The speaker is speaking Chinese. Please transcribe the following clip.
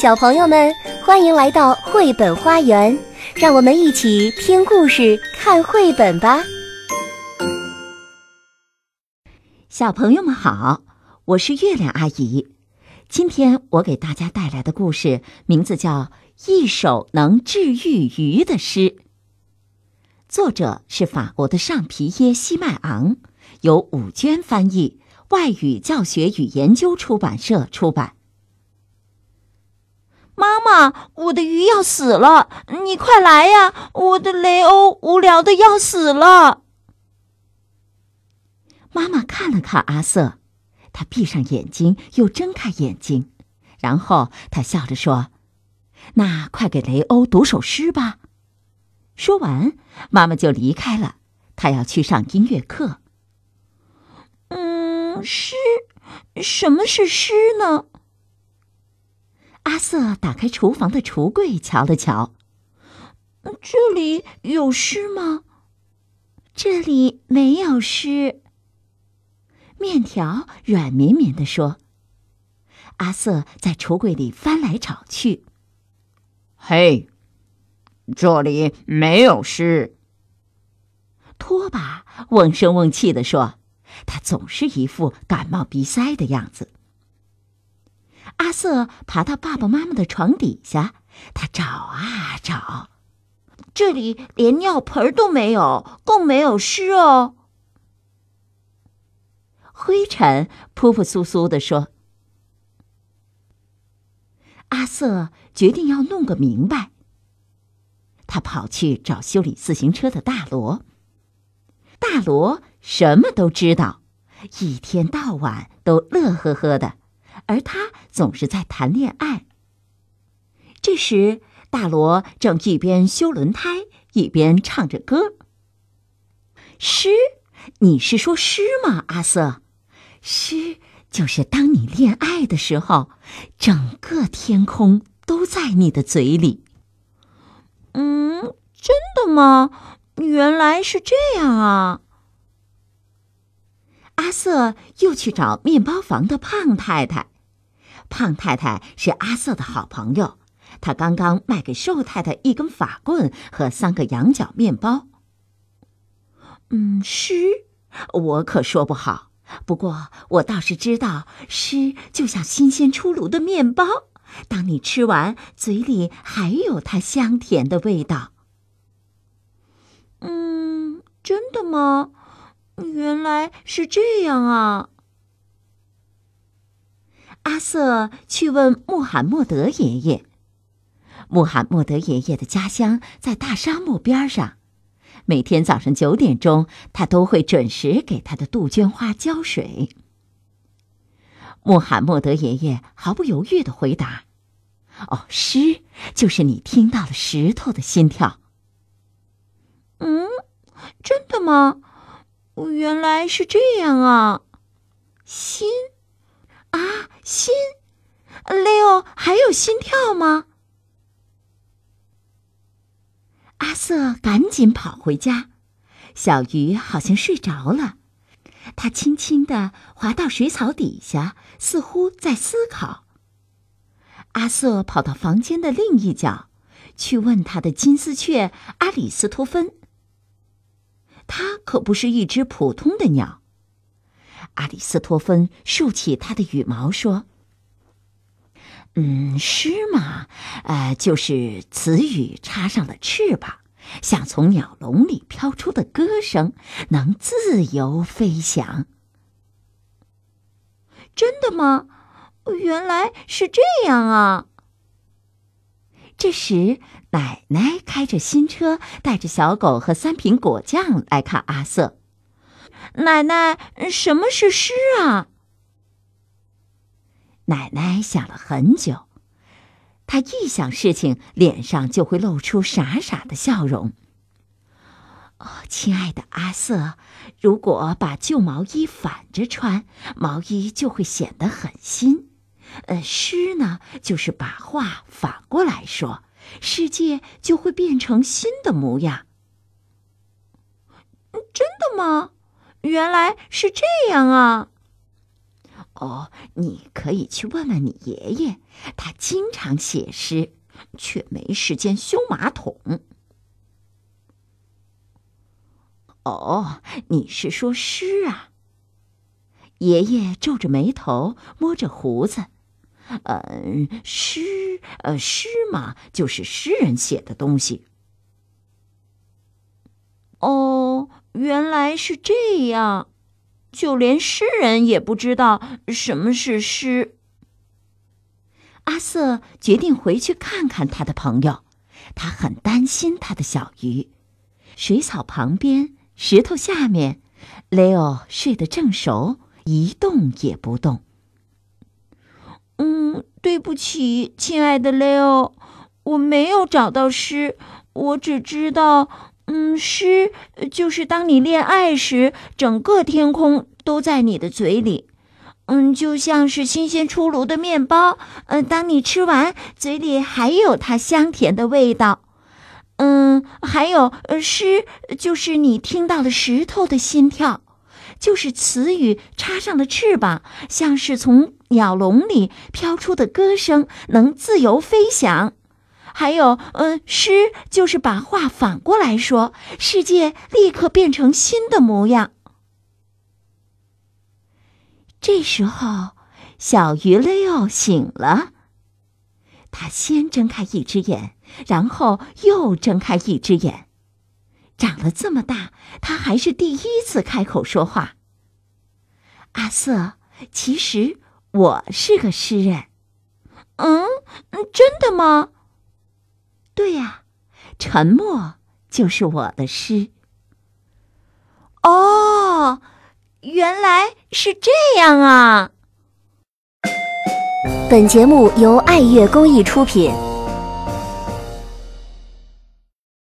小朋友们，欢迎来到绘本花园，让我们一起听故事、看绘本吧。小朋友们好，我是月亮阿姨。今天我给大家带来的故事名字叫《一首能治愈鱼的诗》，作者是法国的尚皮耶·西迈昂，由武娟翻译，外语教学与研究出版社出版。妈妈，我的鱼要死了，你快来呀！我的雷欧无聊的要死了。妈妈看了看阿瑟，他闭上眼睛又睁开眼睛，然后他笑着说：“那快给雷欧读首诗吧。”说完，妈妈就离开了，她要去上音乐课。嗯，诗，什么是诗呢？阿瑟打开厨房的橱柜，瞧了瞧，这里有诗吗？这里没有诗。面条软绵绵的说。阿瑟在橱柜里翻来找去。嘿，这里没有诗。拖把瓮声瓮气的说，他总是一副感冒鼻塞的样子。阿瑟爬到爸爸妈妈的床底下，他找啊找，这里连尿盆都没有，更没有湿哦。灰尘扑扑簌簌地说：“阿瑟决定要弄个明白。”他跑去找修理自行车的大罗。大罗什么都知道，一天到晚都乐呵呵的。而他总是在谈恋爱。这时，大罗正一边修轮胎一边唱着歌。诗，你是说诗吗，阿瑟？诗就是当你恋爱的时候，整个天空都在你的嘴里。嗯，真的吗？原来是这样啊！阿瑟又去找面包房的胖太太。胖太太是阿瑟的好朋友，他刚刚卖给瘦太太一根法棍和三个羊角面包。嗯，诗我可说不好，不过我倒是知道，诗就像新鲜出炉的面包，当你吃完，嘴里还有它香甜的味道。嗯，真的吗？原来是这样啊。阿瑟去问穆罕默德爷爷。穆罕默德爷爷的家乡在大沙漠边上，每天早上九点钟，他都会准时给他的杜鹃花浇水。穆罕默德爷爷毫不犹豫的回答：“哦，诗就是你听到了石头的心跳。”嗯，真的吗？原来是这样啊，心。啊，心，雷欧还有心跳吗？阿瑟赶紧跑回家，小鱼好像睡着了，它轻轻的滑到水草底下，似乎在思考。阿瑟跑到房间的另一角，去问他的金丝雀阿里斯托芬。它可不是一只普通的鸟。阿里斯托芬竖起他的羽毛说：“嗯，诗嘛，呃，就是词语插上了翅膀，像从鸟笼里飘出的歌声，能自由飞翔。”真的吗？原来是这样啊！这时，奶奶开着新车，带着小狗和三瓶果酱来看阿瑟。奶奶，什么是诗啊？奶奶想了很久，她一想事情，脸上就会露出傻傻的笑容。哦，亲爱的阿瑟，如果把旧毛衣反着穿，毛衣就会显得很新。呃，诗呢，就是把话反过来说，世界就会变成新的模样。真的吗？原来是这样啊！哦，你可以去问问你爷爷，他经常写诗，却没时间修马桶。哦，你是说诗啊？爷爷皱着眉头，摸着胡子。嗯，诗，呃，诗嘛，就是诗人写的东西。哦，原来是这样，就连诗人也不知道什么是诗。阿瑟决定回去看看他的朋友，他很担心他的小鱼。水草旁边，石头下面，雷欧睡得正熟，一动也不动。嗯，对不起，亲爱的雷欧，我没有找到诗，我只知道，嗯，诗就是当你恋爱时，整个天空都在你的嘴里，嗯，就像是新鲜出炉的面包，嗯，当你吃完，嘴里还有它香甜的味道，嗯，还有，呃，诗就是你听到了石头的心跳。就是词语插上了翅膀，像是从鸟笼里飘出的歌声，能自由飞翔。还有，嗯，诗就是把话反过来说，世界立刻变成新的模样。这时候，小鱼雷欧醒了，他先睁开一只眼，然后又睁开一只眼。长了这么大，他还是第一次开口说话。阿瑟，其实我是个诗人。嗯，真的吗？对呀，沉默就是我的诗。哦，原来是这样啊！本节目由爱乐公益出品。